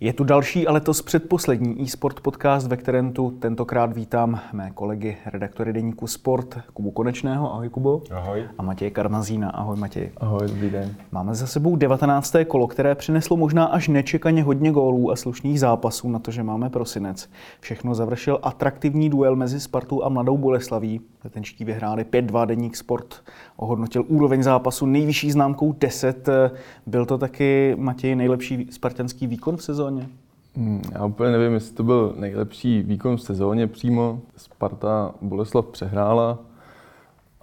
Je tu další, ale to předposlední e-sport podcast, ve kterém tu tentokrát vítám mé kolegy, redaktory deníku Sport, Kubu Konečného, ahoj Kubo. Ahoj. A Matěj Karmazína, ahoj Matěj. Ahoj, dobrý den. Máme za sebou 19. kolo, které přineslo možná až nečekaně hodně gólů a slušných zápasů na to, že máme prosinec. Všechno završil atraktivní duel mezi Spartou a Mladou Boleslaví. Letenčtí vyhráli 5-2, deník Sport ohodnotil úroveň zápasu nejvyšší známkou 10. Byl to taky, Matěj, nejlepší spartanský výkon v sezóně? Hmm, já úplně nevím, jestli to byl nejlepší výkon v sezóně přímo. Sparta Boleslav přehrála,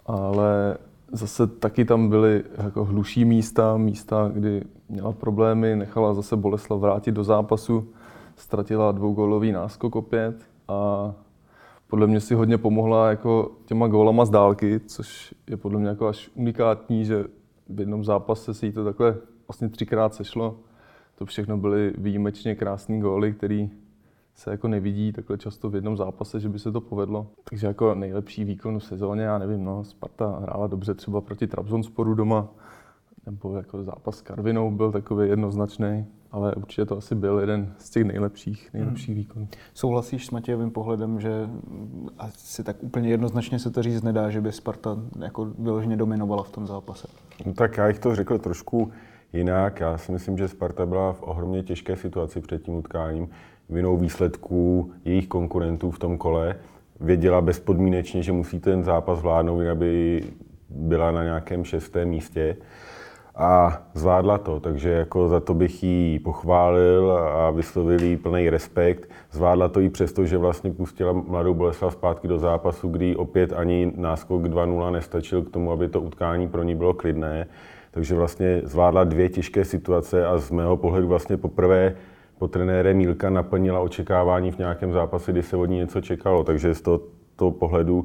ale zase taky tam byly jako hluší místa, místa, kdy měla problémy, nechala zase Boleslav vrátit do zápasu, ztratila dvougólový náskok opět a podle mě si hodně pomohla jako těma gólama z dálky, což je podle mě jako až unikátní, že v jednom zápase se jí to takhle vlastně třikrát sešlo. To všechno byly výjimečně krásné góly, které se jako nevidí takhle často v jednom zápase, že by se to povedlo. Takže jako nejlepší výkon v sezóně, já nevím, no, Sparta hrála dobře třeba proti Trabzonsporu doma, nebo jako zápas s Karvinou byl takový jednoznačný, ale určitě to asi byl jeden z těch nejlepších, nejlepších hmm. výkonů. Souhlasíš s Matějovým pohledem, že asi tak úplně jednoznačně se to říct nedá, že by Sparta jako vyloženě dominovala v tom zápase? No tak já bych to řekl trošku jinak. Já si myslím, že Sparta byla v ohromně těžké situaci před tím utkáním. Vinou výsledků jejich konkurentů v tom kole věděla bezpodmínečně, že musí ten zápas vládnout, aby byla na nějakém šestém místě a zvládla to, takže jako za to bych jí pochválil a vyslovil jí plný respekt. Zvládla to i přesto, že vlastně pustila mladou Boleslav zpátky do zápasu, kdy opět ani náskok 2-0 nestačil k tomu, aby to utkání pro ní bylo klidné. Takže vlastně zvládla dvě těžké situace a z mého pohledu vlastně poprvé po trenére Mílka naplnila očekávání v nějakém zápase, kdy se od ní něco čekalo. Takže z toho, pohledu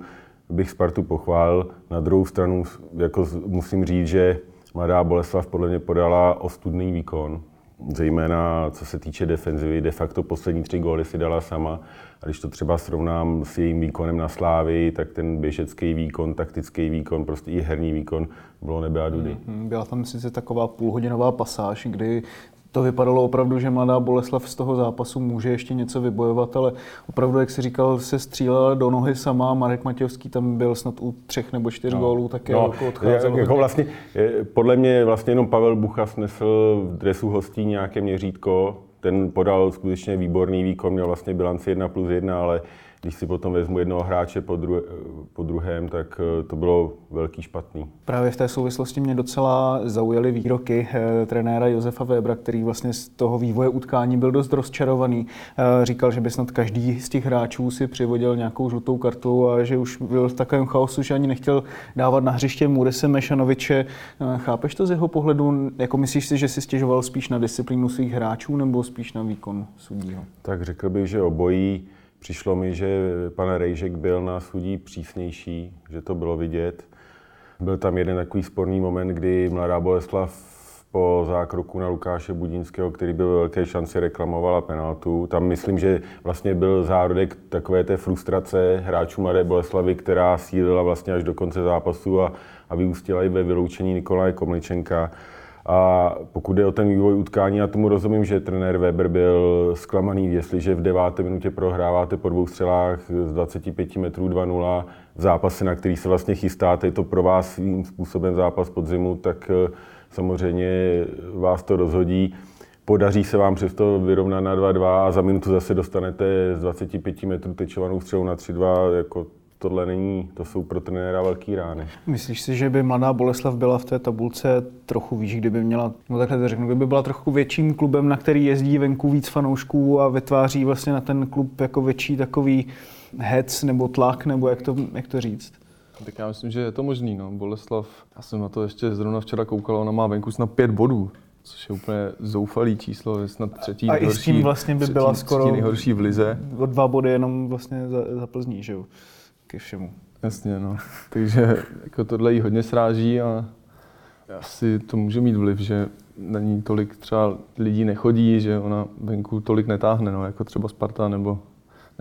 bych Spartu pochválil. Na druhou stranu jako musím říct, že Mladá Boleslav podle mě podala ostudný výkon, zejména co se týče defenzivy. De facto poslední tři góly si dala sama. A když to třeba srovnám s jejím výkonem na Slávy, tak ten běžecký výkon, taktický výkon, prostě i herní výkon bylo nebe a dudy. Byla tam sice taková půlhodinová pasáž, kdy to vypadalo opravdu, že mladá Boleslav z toho zápasu může ještě něco vybojovat, ale opravdu, jak si říkal, se střílela do nohy sama. Marek Matějovský tam byl snad u třech nebo čtyř no. gólů, tak no, jako odcházel. Jako vlastně, podle mě vlastně jenom Pavel Bucha snesl v dresu hostí nějaké měřítko. Ten podal skutečně výborný výkon, měl vlastně bilanci 1 plus 1, ale když si potom vezmu jednoho hráče po, dru- po druhém, tak eh, to bylo velký špatný. Právě v té souvislosti mě docela zaujaly výroky eh, trenéra Josefa Webra, který vlastně z toho vývoje utkání byl dost rozčarovaný. Eh, říkal, že by snad každý z těch hráčů si přivodil nějakou žlutou kartu a že už byl v takovém chaosu, že ani nechtěl dávat na hřiště Murise Mešanoviče. Chápeš to z jeho pohledu? Jako myslíš si, že si stěžoval spíš na disciplínu svých hráčů nebo spíš na výkon sudího? Tak řekl bych, že obojí. Přišlo mi, že pan Rejžek byl na sudí přísnější, že to bylo vidět. Byl tam jeden takový sporný moment, kdy mladá Boleslav po zákroku na Lukáše Budínského, který byl velké šanci, reklamovala penaltu. Tam myslím, že vlastně byl zárodek takové té frustrace hráčů Mladé Boleslavy, která sílila vlastně až do konce zápasu a, a vyústila i ve vyloučení Nikolaje Komličenka. A pokud jde o ten vývoj utkání, já tomu rozumím, že trenér Weber byl zklamaný, jestliže v deváté minutě prohráváte po dvou střelách z 25 metrů 2-0 v zápase, na který se vlastně chystáte, je to pro vás svým způsobem zápas podzimu, tak eh, samozřejmě vás to rozhodí. Podaří se vám přesto vyrovnat na 2-2 a za minutu zase dostanete z 25 metrů tečovanou střelu na 3-2, jako tohle není, to jsou pro trenéra velký rány. Myslíš si, že by mladá Boleslav byla v té tabulce trochu výš, kdyby měla, no takhle to řeknu, kdyby byla trochu větším klubem, na který jezdí venku víc fanoušků a vytváří vlastně na ten klub jako větší takový hec nebo tlak, nebo jak to, jak to říct? Tak já myslím, že je to možný. No. Boleslav, já jsem na to ještě zrovna včera koukal, ona má venku snad pět bodů což je úplně zoufalý číslo, je snad třetí a nejhorší, i s tím vlastně by byla třetí, skoro třetí nejhorší v lize. O dva body jenom vlastně za, za Plzní, že jo? Ke všemu. Jasně, no. Takže jako tohle jí hodně sráží a asi to může mít vliv, že na ní tolik třeba lidí nechodí, že ona venku tolik netáhne, no, jako třeba Sparta nebo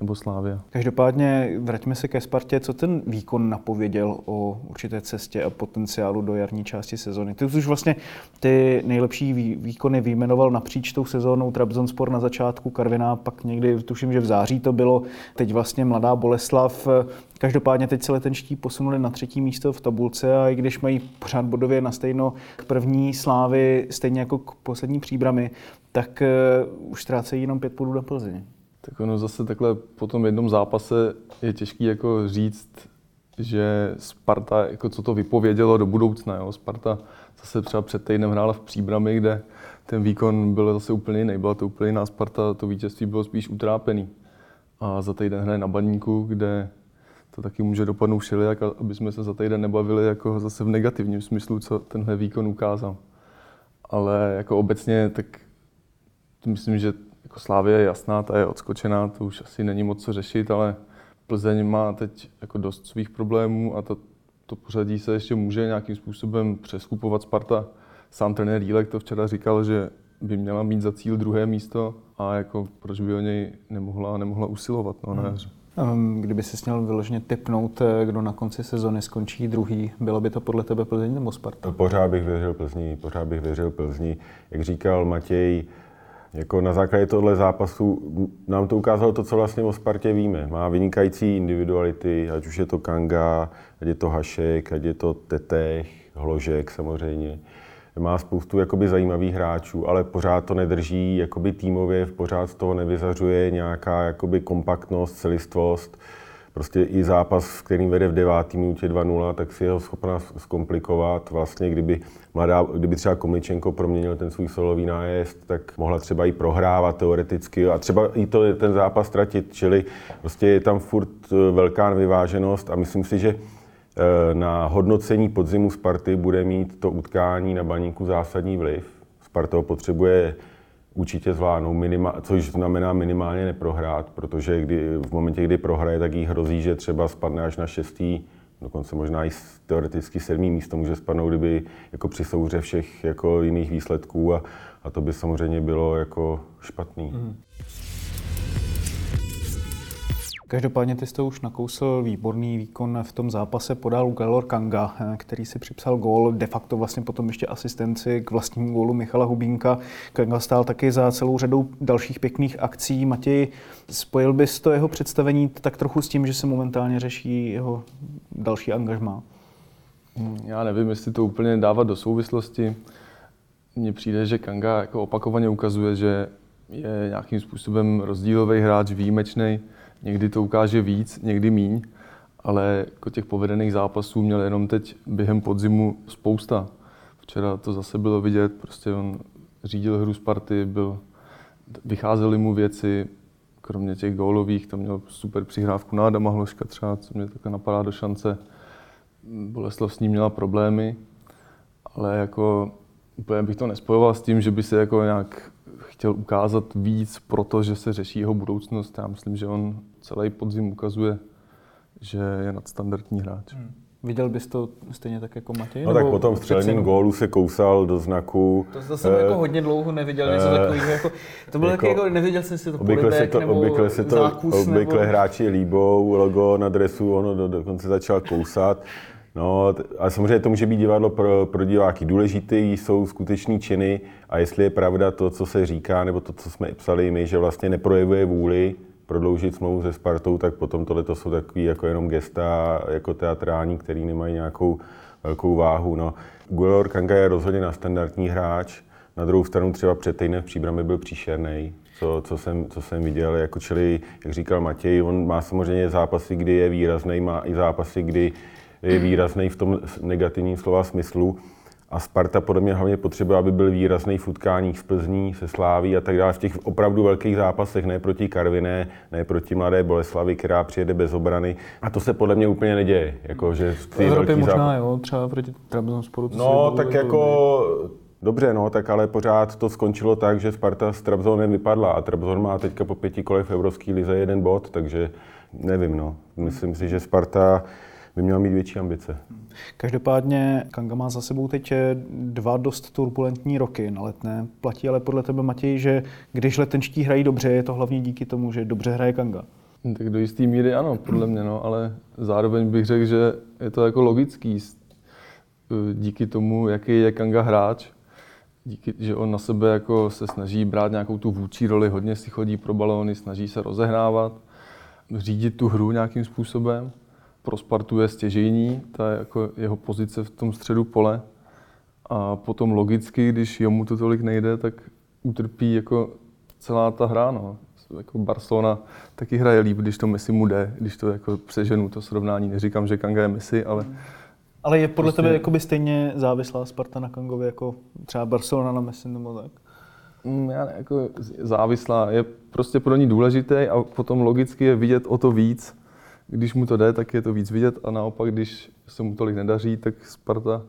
nebo Slávia. Každopádně vraťme se ke Spartě. Co ten výkon napověděl o určité cestě a potenciálu do jarní části sezony? Ty už vlastně ty nejlepší výkony vyjmenoval napříč tou sezónou Trabzonspor na začátku, Karviná pak někdy, tuším, že v září to bylo, teď vlastně mladá Boleslav. Každopádně teď se letenští posunuli na třetí místo v tabulce a i když mají pořád bodově na stejno k první slávy, stejně jako k poslední příbramy, tak uh, už ztrácejí jenom pět bodů na Plzeň. Tak ono zase takhle po tom jednom zápase je těžký jako říct, že Sparta, jako co to vypovědělo do budoucna. Jo? Sparta zase třeba před týdnem hrála v Příbrami, kde ten výkon byl zase úplně jiný. Byla to úplně jiná Sparta, to vítězství bylo spíš utrápený. A za týden hraje na Baníku, kde to taky může dopadnout všelijak, aby jsme se za týden nebavili jako zase v negativním smyslu, co tenhle výkon ukázal. Ale jako obecně, tak myslím, že jako Slávě je jasná, ta je odskočená, to už asi není moc co řešit, ale Plzeň má teď jako dost svých problémů a to, to pořadí se ještě může nějakým způsobem přeskupovat. Sparta, sám trenér Jílek to včera říkal, že by měla mít za cíl druhé místo a jako proč by o něj nemohla, nemohla usilovat no, na jaře. Um, kdyby se měl vyloženě typnout, eh, kdo na konci sezony skončí druhý, bylo by to podle tebe Plzeň nebo Sparta? Pořád bych věřil Plzni, pořád bych věřil Plzni. Jak říkal Matěj, jako na základě tohle zápasu nám to ukázalo to, co vlastně o Spartě víme. Má vynikající individuality, ať už je to Kanga, ať je to Hašek, ať je to Tetech, Hložek samozřejmě. Má spoustu jakoby zajímavých hráčů, ale pořád to nedrží jakoby týmově, pořád z toho nevyzařuje nějaká jakoby kompaktnost, celistvost prostě i zápas, v kterým vede v devátý minutě 2-0, tak si ho schopná zkomplikovat. Vlastně, kdyby, mladá, kdyby třeba Komličenko proměnil ten svůj solový nájezd, tak mohla třeba i prohrávat teoreticky a třeba i to, ten zápas ztratit. Čili prostě je tam furt eh, velká vyváženost a myslím si, že eh, na hodnocení podzimu Sparty bude mít to utkání na baníku zásadní vliv. Sparta potřebuje určitě zvládnou, minima, což znamená minimálně neprohrát, protože kdy, v momentě, kdy prohraje, tak jí hrozí, že třeba spadne až na šestý, dokonce možná i teoreticky sedmý místo může spadnout, kdyby jako při souře všech jako jiných výsledků a, a to by samozřejmě bylo jako špatný. Mm. Každopádně ty to už nakousl výborný výkon v tom zápase, podal Galor Kanga, který si připsal gól, de facto vlastně potom ještě asistenci k vlastnímu gólu Michala Hubínka. Kanga stál taky za celou řadou dalších pěkných akcí. Matěj, spojil bys to jeho představení tak trochu s tím, že se momentálně řeší jeho další angažmá? Já nevím, jestli to úplně dávat do souvislosti. Mně přijde, že Kanga jako opakovaně ukazuje, že je nějakým způsobem rozdílový hráč, výjimečný Někdy to ukáže víc, někdy míň, ale jako těch povedených zápasů měl jenom teď během podzimu spousta. Včera to zase bylo vidět, prostě on řídil hru Sparty, byl, vycházely mu věci, kromě těch gólových, tam měl super přihrávku na Adama Hloška třeba, co mě takhle napadá do šance. Boleslav s ním měla problémy, ale jako úplně bych to nespojoval s tím, že by se jako nějak chtěl ukázat víc, protože se řeší jeho budoucnost. Já myslím, že on celý podzim ukazuje, že je nadstandardní hráč. Hmm. Viděl bys to stejně tak jako Matěj? No tak po tom střeleným gólu se kousal do znaku. To zase uh, jako hodně dlouho neviděl, něco uh, takového. Jako, to bylo jako, taky jako, neviděl jsem si to obvykle se to, nebo obvykle se to, zákus, obvykle nebo... hráči líbou, logo na dresu, ono do, dokonce začal kousat. No, ale samozřejmě to může být divadlo pro, pro diváky. Důležité jsou skutečné činy a jestli je pravda to, co se říká, nebo to, co jsme psali my, že vlastně neprojevuje vůli prodloužit smlouvu se Spartou, tak potom tohle to jsou takový jako jenom gesta jako teatrální, který nemají nějakou velkou váhu. No. Gulor Kanga je rozhodně na standardní hráč, na druhou stranu třeba před týdnem v příbrami byl příšerný, co, co, jsem, co jsem viděl. Jako čili, jak říkal Matěj, on má samozřejmě zápasy, kdy je výrazný, má i zápasy, kdy je výrazný v tom negativním slova smyslu. A Sparta podle mě hlavně potřebuje, aby byl výrazný v utkáních s Plzní, se Sláví a tak dále, v těch opravdu velkých zápasech, ne proti Karviné, ne proti Mladé Boleslavi, která přijede bez obrany. A to se podle mě úplně neděje. Jako, že v Evropě možná, zápas... jo, třeba proti Trabzonsporu. No, tak jako... Dobře, no, tak ale pořád to skončilo tak, že Sparta s Trabzonem vypadla a Trabzon má teďka po pěti kolech v Evropské lize jeden bod, takže nevím, no. Myslím si, že Sparta by měla mít větší ambice. Každopádně Kanga má za sebou teď eh, dva dost turbulentní roky na letné. Platí ale podle tebe, Matěj, že když letenští hrají dobře, je to hlavně díky tomu, že dobře hraje Kanga. Tak do jisté míry ano, podle mě, no, ale zároveň bych řekl, že je to jako logický eh, díky tomu, jaký je Kanga hráč, díky, že on na sebe jako se snaží brát nějakou tu vůči roli, hodně si chodí pro balóny, snaží se rozehrávat, řídit tu hru nějakým způsobem. Pro Spartu je stěžejní, ta je jako jeho pozice v tom středu pole. A potom logicky, když jemu to tolik nejde, tak utrpí jako celá ta hra. No. Jako Barcelona taky hraje líp, když to Messi mu jde, když to jako přeženu to srovnání. Neříkám, že Kanga je Messi, ale Ale je podle Prostě- tebe jakoby stejně závislá Sparta na Kangovi jako třeba Barcelona na Messi nebo tak? Mm, já ne, jako závislá, je prostě pro ní důležitý a potom logicky je vidět o to víc. Když mu to jde, tak je to víc vidět a naopak, když se mu tolik nedaří, tak Sparta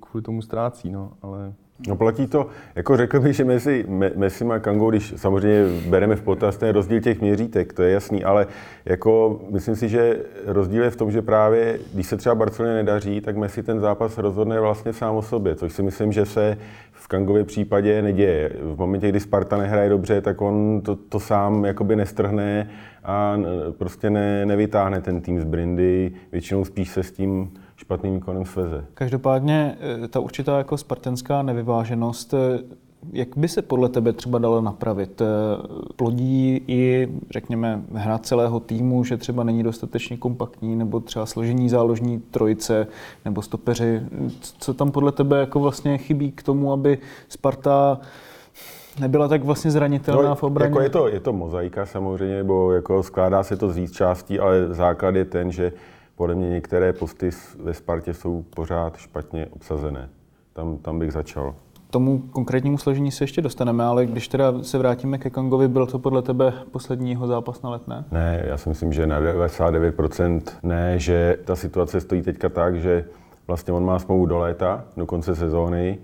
kvůli tomu ztrácí, no, ale No platí to, jako řekl bych, že mezi Me- Messi a Kangou, když samozřejmě bereme v potaz ten rozdíl těch měřítek, to je jasný, ale jako myslím si, že rozdíl je v tom, že právě když se třeba Barceloně nedaří, tak Messi ten zápas rozhodne vlastně sám o sobě, což si myslím, že se v Kangově případě neděje. V momentě, kdy Sparta nehraje dobře, tak on to, to sám jakoby nestrhne a prostě ne, nevytáhne ten tým z brindy, většinou spíš se s tím špatným výkonem sveze. Každopádně eh, ta určitá jako spartenská nevyváženost, eh, jak by se podle tebe třeba dalo napravit? Eh, Plodí i, řekněme, hra celého týmu, že třeba není dostatečně kompaktní, nebo třeba složení záložní trojice, nebo stopeři. Co tam podle tebe jako vlastně chybí k tomu, aby Sparta nebyla tak vlastně zranitelná v obraně? Jako je, to, je to mozaika samozřejmě, nebo jako skládá se to z víc částí, ale základ je ten, že podle mě některé posty ve Spartě jsou pořád špatně obsazené. Tam, tam bych začal. K tomu konkrétnímu složení se ještě dostaneme, ale když teda se vrátíme ke Kangovi, byl to podle tebe poslední jeho zápas na letné? Ne, já si myslím, že na 99% ne, že ta situace stojí teďka tak, že vlastně on má smlouvu do léta, do konce sezóny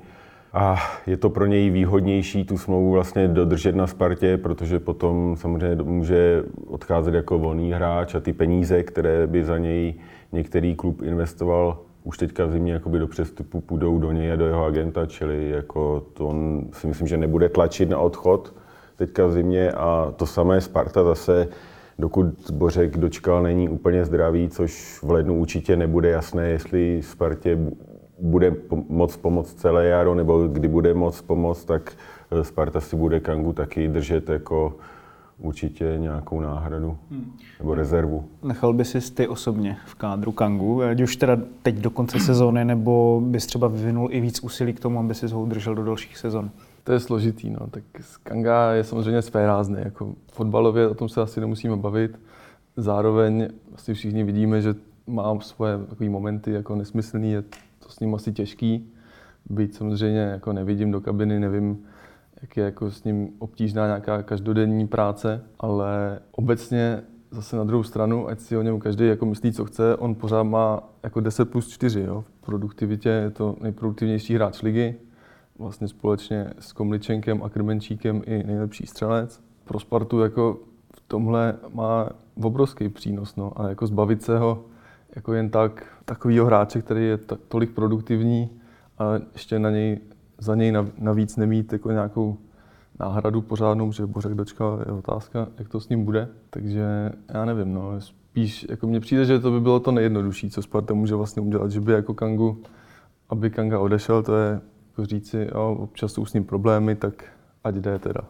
a je to pro něj výhodnější tu smlouvu vlastně dodržet na Spartě, protože potom samozřejmě může odcházet jako volný hráč a ty peníze, které by za něj některý klub investoval už teďka v zimě jakoby do přestupu půjdou do něj a do jeho agenta, čili jako to on si myslím, že nebude tlačit na odchod teďka v zimě. A to samé Sparta zase, dokud Bořek dočkal, není úplně zdravý, což v lednu určitě nebude jasné, jestli Spartě bude moc pomoct celé jaro, nebo kdy bude moc pomoct, tak eh, Sparta si bude Kangu taky držet jako určitě nějakou náhradu nebo rezervu. Nechal by si ty osobně v kádru Kangu, ať už teda teď do konce sezóny, nebo bys třeba vyvinul i víc úsilí k tomu, aby si ho udržel do dalších sezon? to je složitý. No. Tak Kanga je samozřejmě svérázný. Jako fotbalově o tom se asi nemusíme bavit. Zároveň asi všichni vidíme, že má svoje takové momenty jako nesmyslný, je s ním asi těžký. Byť samozřejmě jako nevidím do kabiny, nevím, jak je jako s ním obtížná nějaká každodenní práce, ale obecně zase na druhou stranu, ať si o něm každý jako myslí, co chce, on pořád má jako 10 plus 4. Jo. V produktivitě je to nejproduktivnější hráč ligy, vlastně společně s Komličenkem a Krmenčíkem i nejlepší střelec. Pro Spartu jako v tomhle má obrovský přínos no. a jako zbavit se ho jako jen tak takovýho hráče, který je tolik produktivní a ještě na něj, za něj nav- navíc nemít jako nějakou náhradu pořádnou, že Bořek dočkal, je otázka, jak to s ním bude. Takže já nevím, no, spíš jako mně přijde, že to by bylo to nejjednodušší, co Sparta může vlastně udělat, že by jako Kangu, aby Kanga odešel, to je jako říci, jo, občas jsou s ním problémy, tak ať jde teda.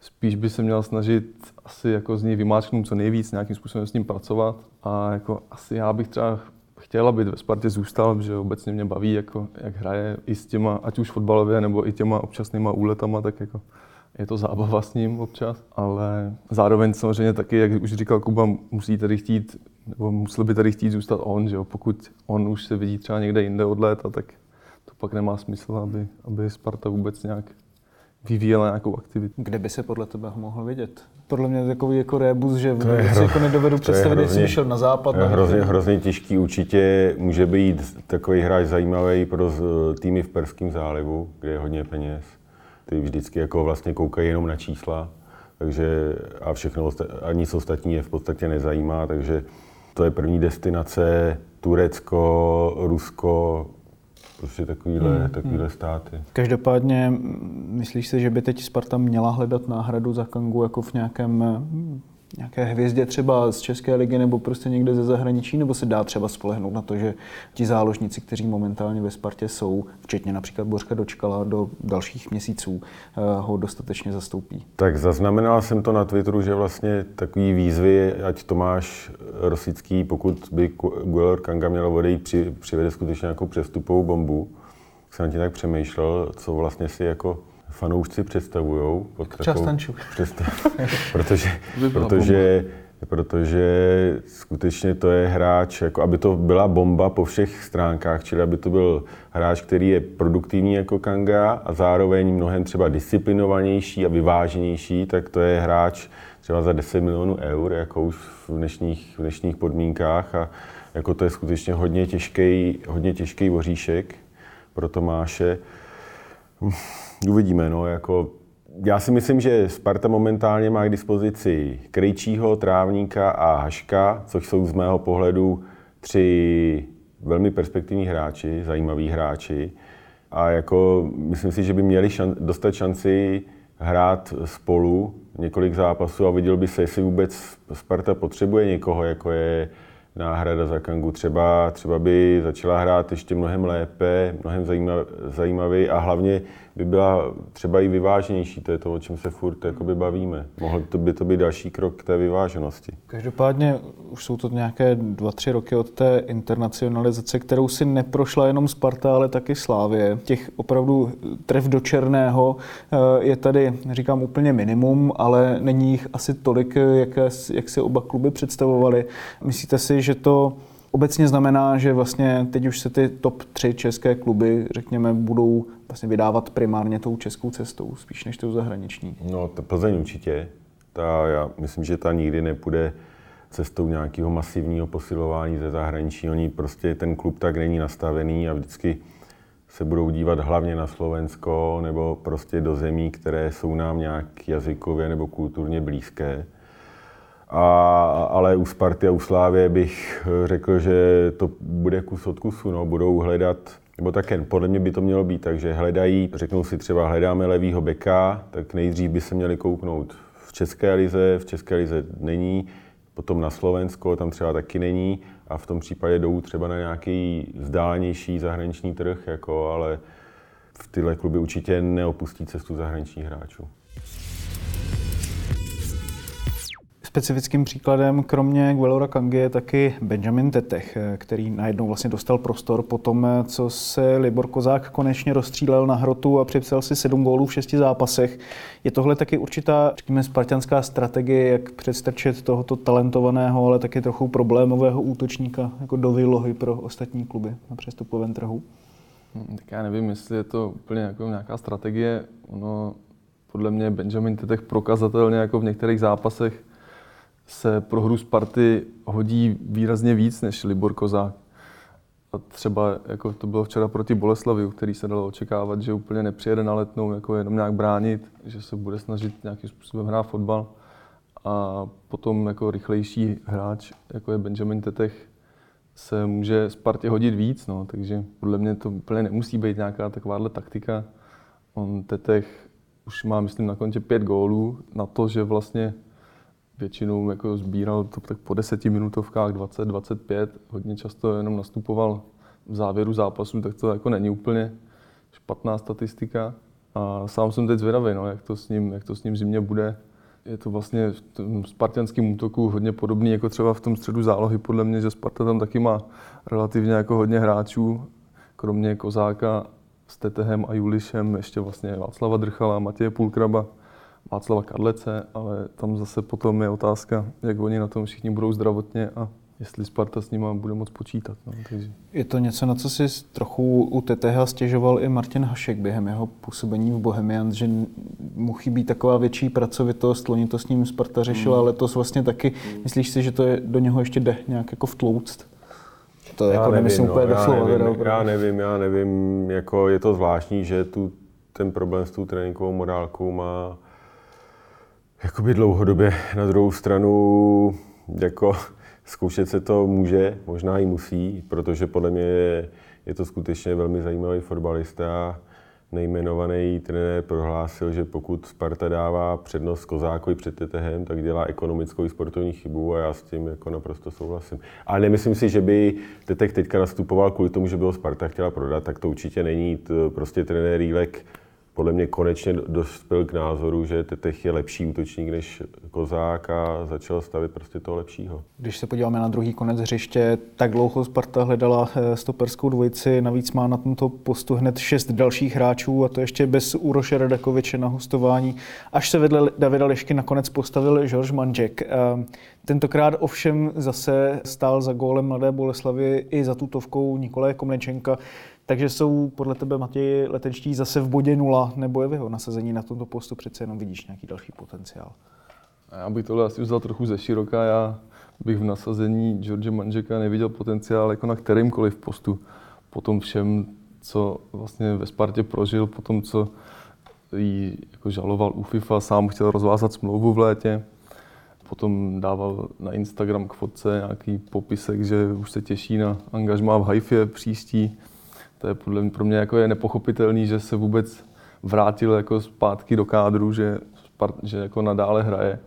Spíš by se měl snažit asi jako z něj vymáčknout co nejvíc, nějakým způsobem s ním pracovat. A jako asi já bych třeba chtěl, aby ve Spartě zůstal, že obecně mě baví, jako, jak hraje i s těma, ať už fotbalově, nebo i těma občasnýma úletama, tak jako je to zábava s ním občas, ale zároveň samozřejmě taky, jak už říkal Kuba, musí tady chtít, nebo musel by tady chtít zůstat on, že jo? pokud on už se vidí třeba někde jinde od léta, tak to pak nemá smysl, aby, aby Sparta vůbec nějak vyvíjela nějakou aktivitu. Kde by se podle tebe ho mohl vidět? Podle mě je takový jako rebus, že je vůbec si hro- jako nedovedu to je představit, jestli by šel na západ. Je na hrozně, hrozně těžký. Určitě může být takový hráč zajímavý pro týmy v Perském zálivu, kde je hodně peněz. Ty vždycky jako vlastně koukají jenom na čísla, takže a všechno a nic ostatní je v podstatě nezajímá, takže to je první destinace Turecko, Rusko, prostě takovýhle, hmm. takovýhle hmm. státy. Každopádně, myslíš si, že by teď Sparta měla hledat náhradu za Kangu jako v nějakém nějaké hvězdě třeba z České ligy nebo prostě někde ze zahraničí, nebo se dá třeba spolehnout na to, že ti záložníci, kteří momentálně ve Spartě jsou, včetně například Bořka Dočkala, do dalších měsíců eh, ho dostatečně zastoupí? Tak zaznamenal jsem to na Twitteru, že vlastně takový výzvy, ať Tomáš Rosický, pokud by Guelor Kanga měl odejít, při, přivede skutečně nějakou přestupovou bombu, jsem tím tak přemýšlel, co vlastně si jako fanoušci představují. Čas tančů. Představ, protože, protože, protože skutečně to je hráč, jako aby to byla bomba po všech stránkách, čili aby to byl hráč, který je produktivní jako Kanga a zároveň mnohem třeba disciplinovanější a vyváženější, tak to je hráč třeba za 10 milionů eur, jako už v dnešních, v dnešních podmínkách a jako to je skutečně hodně těžký, hodně těžký voříšek pro Tomáše. Uvidíme, no, jako já si myslím, že Sparta momentálně má k dispozici Krejčího, Trávníka a Haška, což jsou z mého pohledu tři velmi perspektivní hráči, zajímaví hráči. A jako myslím si, že by měli šan, dostat šanci hrát spolu několik zápasů a viděl by se, jestli vůbec Sparta potřebuje někoho, jako je náhrada za Kangu. Třeba, třeba by začala hrát ještě mnohem lépe, mnohem zajímavý a hlavně by byla třeba i vyváženější. To je to, o čem se furt jakoby bavíme. Mohl to by to být další krok k té vyváženosti. Každopádně už jsou to nějaké dva, tři roky od té internacionalizace, kterou si neprošla jenom Sparta, ale taky Slávě. Těch opravdu tref do černého eh, je tady, říkám, úplně minimum, ale není jich asi tolik, jak, jak si oba kluby představovali. Myslíte si, že to obecně znamená, že vlastně teď už se ty top tři české kluby, řekněme, budou vlastně vydávat primárně tou českou cestou, spíš než tou zahraniční. No, to Plzeň určitě. Ta, já myslím, že ta nikdy nepůjde cestou nějakého masivního posilování ze zahraničí. Oni prostě, ten klub tak není nastavený a vždycky se budou dívat hlavně na Slovensko nebo prostě do zemí, které jsou nám nějak jazykově nebo kulturně blízké. A, ale u Sparty a u Slávě bych řekl, že to bude kus od kusu. No. Budou hledat, nebo také podle mě by to mělo být, takže hledají, řeknou si třeba hledáme levýho beka, tak nejdřív by se měli kouknout v České lize, v České lize není, potom na Slovensko, tam třeba taky není a v tom případě jdou třeba na nějaký vzdálenější zahraniční trh, jako, ale v tyhle kluby určitě neopustí cestu zahraničních hráčů. Specifickým příkladem kromě Guelora Kangy je taky Benjamin Tetech, který najednou vlastně dostal prostor po tom, co se Libor Kozák konečně rozstřílel na hrotu a připsal si sedm gólů v šesti zápasech. Je tohle taky určitá, řekněme, spartianská strategie, jak předstrčit tohoto talentovaného, ale taky trochu problémového útočníka jako do výlohy pro ostatní kluby na přestupovém trhu? Hmm, tak já nevím, jestli je to úplně jako nějaká strategie. Ono, podle mě Benjamin Tetech prokazatelně jako v některých zápasech se pro hru Sparty hodí výrazně víc než Libor Kozák. A třeba jako to bylo včera proti Boleslavi, který se dalo očekávat, že úplně nepřijede na letnou, jako jenom nějak bránit, že se bude snažit nějakým způsobem hrát fotbal. A potom jako rychlejší hráč, jako je Benjamin Tetech, se může Spartě hodit víc, no, takže podle mě to úplně nemusí být nějaká takováhle taktika. On Tetech už má, myslím, na kontě pět gólů na to, že vlastně většinou jako sbíral to tak po deseti minutovkách 20-25, hodně často jenom nastupoval v závěru zápasu, tak to jako není úplně špatná statistika. A sám jsem teď zvědavý, no, jak, to s ním, jak to s ním zimě bude. Je to vlastně v tom spartianském útoku hodně podobný jako třeba v tom středu zálohy, podle mě, že Sparta tam taky má relativně jako hodně hráčů, kromě Kozáka s Tetehem a Julišem, ještě vlastně Václava Drchala, Matěje Půlkraba Václava Kadlece, ale tam zase potom je otázka, jak oni na tom všichni budou zdravotně a jestli Sparta s nimi bude moc počítat. No, takže. Je to něco, na co si trochu u TTH stěžoval i Martin Hašek během jeho působení v Bohemians, že mu chybí taková větší pracovitost, loni to s ním Sparta řešila, mm. letos vlastně taky. Mm. Myslíš si, že to je, do něho ještě jde nějak jako vtlouct? To já jako nevím, no, úplně já, nevím, já nevím, já nevím, jako je to zvláštní, že tu ten problém s tou tréninkovou morálkou má jakoby dlouhodobě. Na druhou stranu, jako zkoušet se to může, možná i musí, protože podle mě je, je to skutečně velmi zajímavý fotbalista nejmenovaný trenér prohlásil, že pokud Sparta dává přednost Kozákovi před Tetehem, tak dělá ekonomickou i sportovní chybu a já s tím jako naprosto souhlasím. Ale nemyslím si, že by Tetek teďka nastupoval kvůli tomu, že by ho Sparta chtěla prodat, tak to určitě není. To prostě trenér Rílek podle mě konečně dospěl k názoru, že Tetech je lepší útočník než Kozák a začal stavit prostě toho lepšího. Když se podíváme na druhý konec hřiště, tak dlouho Sparta hledala eh, stoperskou dvojici, navíc má na tomto postu hned šest dalších hráčů a to ještě bez Úroše Radakoviče na hostování. Až se vedle Davida Lišky nakonec postavil George Manžek. Eh, tentokrát ovšem zase stál za gólem Mladé Boleslavy i za tutovkou Nikolaje Komlečenka. Takže jsou podle tebe, Matěj, letenští zase v bodě nula, nebo je v jeho nasazení na tomto postu přece jenom vidíš nějaký další potenciál? Já bych tohle asi vzal trochu ze široka. Já bych v nasazení George Manžeka neviděl potenciál jako na kterýmkoliv postu. Po tom všem, co vlastně ve Spartě prožil, po tom, co jí jako žaloval u FIFA, sám chtěl rozvázat smlouvu v létě, potom dával na Instagram k fotce nějaký popisek, že už se těší na angažmá v Haifě příští to je podle mě, pro mě jako je nepochopitelný, že se vůbec vrátil jako zpátky do kádru, že, že jako nadále hraje.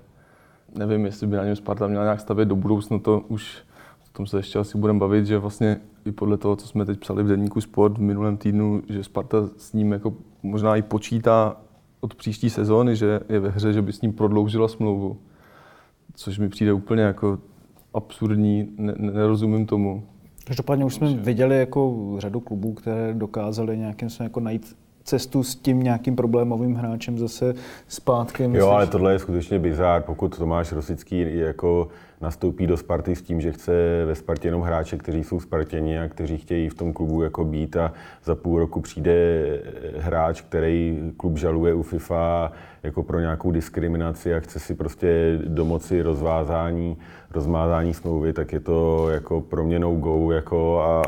Nevím, jestli by na něm Sparta měla nějak stavět do budoucna, to už o tom se ještě asi budeme bavit, že vlastně i podle toho, co jsme teď psali v denníku Sport v minulém týdnu, že Sparta s ním jako možná i počítá od příští sezóny, že je ve hře, že by s ním prodloužila smlouvu. Což mi přijde úplně jako absurdní, ne, nerozumím tomu. Každopádně už jsme viděli jako řadu klubů, které dokázali nějakým způsobem jako najít cestu s tím nějakým problémovým hráčem zase zpátky. Myslíš? Jo, ale tohle je skutečně bizár, pokud Tomáš Rosický jako nastoupí do Sparty s tím, že chce ve Spartě jenom hráče, kteří jsou Spartěni a kteří chtějí v tom klubu jako být a za půl roku přijde hráč, který klub žaluje u FIFA jako pro nějakou diskriminaci a chce si prostě domoci rozvázání, rozmázání smlouvy, tak je to jako pro mě go jako a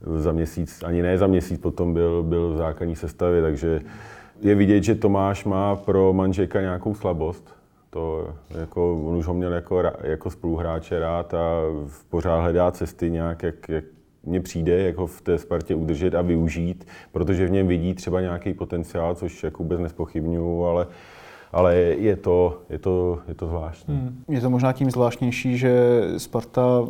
za měsíc, ani ne za měsíc potom byl, byl v základní sestavě, takže je vidět, že Tomáš má pro Manžeka nějakou slabost. To jako, on už ho měl jako, jako spoluhráče rád a pořád hledá cesty nějak, jak, jak mně přijde, jako v té Spartě udržet a využít, protože v něm vidí třeba nějaký potenciál, což jako vůbec nespochybnuju, ale ale je to, je to, je to zvláštní. Hmm. Je to možná tím zvláštnější, že Sparta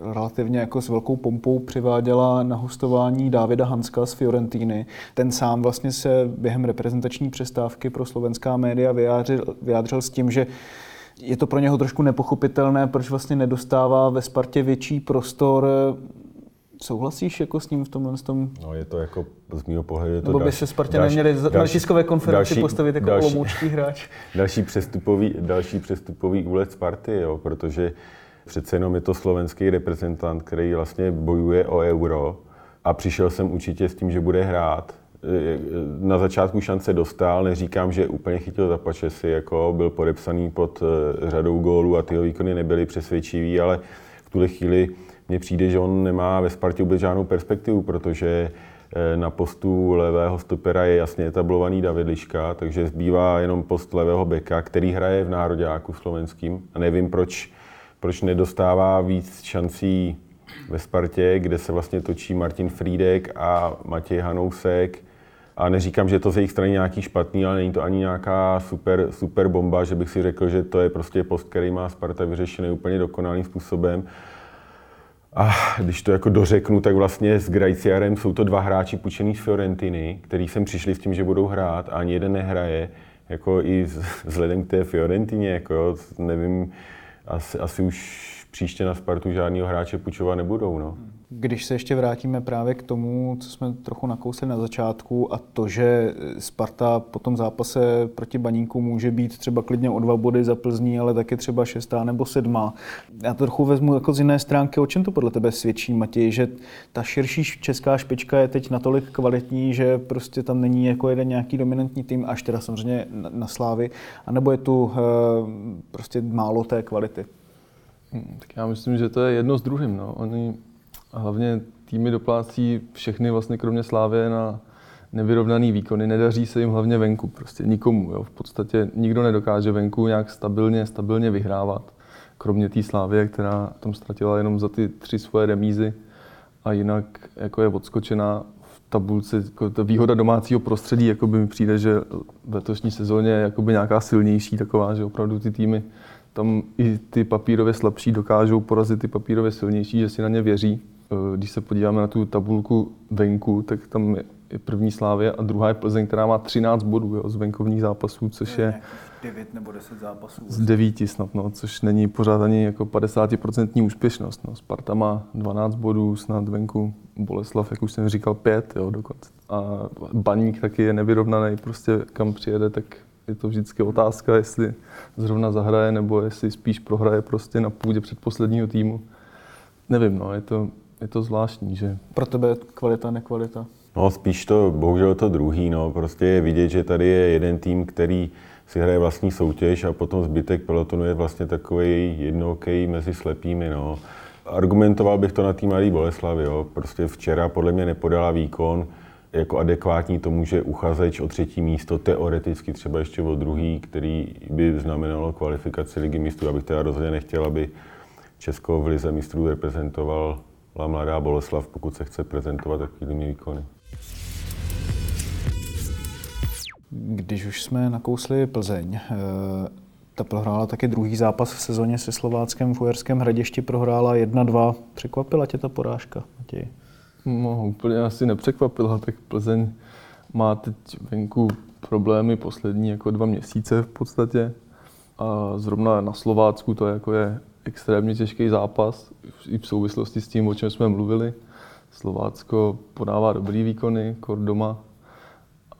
relativně jako s velkou pompou přiváděla na hostování Davida Hanska z Fiorentíny. Ten sám vlastně se během reprezentační přestávky pro slovenská média vyjádřil, vyjádřil s tím, že je to pro něho trošku nepochopitelné, proč vlastně nedostává ve Spartě větší prostor Souhlasíš jako s ním v tomhle tom? No je to jako z mého pohledu je to Nebo by se Spartě neměli na tiskové konferenci postavit jako další, olomoučký hráč? Další přestupový, další přestupový úlet Sparty, jo, protože přece jenom je to slovenský reprezentant, který vlastně bojuje o euro a přišel jsem určitě s tím, že bude hrát. Na začátku šance dostal, neříkám, že úplně chytil za pačesy, jako byl podepsaný pod eh, řadou gólů a ty výkony nebyly přesvědčivý, ale v tuhle chvíli mně přijde, že on nemá ve Spartě vůbec žádnou perspektivu, protože eh, na postu levého stopera je jasně etablovaný David Liška, takže zbývá jenom post levého beka, který hraje v nároďáku slovenským. A nevím, proč, proč nedostává víc šancí ve Spartě, kde se vlastně točí Martin Frídek a Matěj Hanousek. A neříkám, že to z jejich strany nějaký špatný, ale není to ani nějaká super, super bomba, že bych si řekl, že to je prostě post, který má Sparta vyřešený úplně dokonalým způsobem. A když to jako dořeknu, tak vlastně s Grajciarem jsou to dva hráči půjčený z Fiorentiny, který sem přišli s tím, že budou hrát a ani jeden nehraje. Jako i vzhledem k té Fiorentině, jako nevím, asi, asi už příště na Spartu žádného hráče půjčovat nebudou. No. Když se ještě vrátíme právě k tomu, co jsme trochu nakousli na začátku a to, že Sparta po tom zápase proti Baníku může být třeba klidně o dva body za Plzní, ale taky třeba šestá nebo sedmá. Já to trochu vezmu jako z jiné stránky. O čem to podle tebe svědčí, Matěj, že ta širší česká špička je teď natolik kvalitní, že prostě tam není jako jeden nějaký dominantní tým, až teda samozřejmě na, na slávy, anebo je tu e, prostě málo té kvality? Hmm, tak já myslím, že to je jedno s druhým. No. Oni hlavně týmy doplácí všechny vlastně kromě Slávě na nevyrovnaný výkony, nedaří se jim hlavně venku, prostě nikomu. Jo. V podstatě nikdo nedokáže venku nějak stabilně, stabilně vyhrávat, kromě té Slávě, která tam ztratila jenom za ty tři svoje remízy a jinak jako je odskočená v tabulce. Jako ta výhoda domácího prostředí jako by mi přijde, že v letošní sezóně je jakoby nějaká silnější taková, že opravdu ty týmy tam i ty papírově slabší dokážou porazit ty papírově silnější, že si na ně věří. Eh, Když se podíváme na tu tabulku venku, tak tam je první Slávě a druhá je Plzeň, která má 13 bodů jo, z venkovních zápasů, což je 9 nebo 10 zápasů. z devíti snad, no, což není pořád ani jako 50% úspěšnost. No. Sparta má 12 bodů snad venku, Boleslav, jak už jsem říkal, 5 jo, dokonce. A Baník taky je nevyrovnaný, prostě kam přijede, tak je to vždycky otázka, jestli zrovna zahraje, nebo jestli spíš prohraje prostě na půdě předposledního týmu. Nevím, no, je to, je to zvláštní, že Pro tebe kvalita, nekvalita? No spíš to, bohužel to druhý, no. Prostě je vidět, že tady je jeden tým, který si hraje vlastní soutěž a potom zbytek pelotonu je vlastně takový jednokej mezi slepými, no. Argumentoval bych to na tým Mladý Boleslavy, jo. Prostě včera podle mě nepodala výkon jako adekvátní tomu, že uchazeč o třetí místo, teoreticky třeba ještě o druhý, který by znamenalo kvalifikaci ligy mistrů. Já bych teda rozhodně nechtěl, aby Česko v lize mistrů reprezentovala Mladá Boleslav, pokud se chce prezentovat takovými výkony. Když už jsme nakousli Plzeň, eh, ta prohrála taky druhý zápas v sezóně se Slováckem v Uherském hradišti, prohrála 1-2. Překvapila tě ta porážka, Matěj? No, úplně asi nepřekvapila, tak Plzeň má teď venku problémy poslední jako dva měsíce v podstatě. A zrovna na Slovácku to jako je extrémně těžký zápas, i v souvislosti s tím, o čem jsme mluvili. Slovácko podává dobrý výkony, kor doma.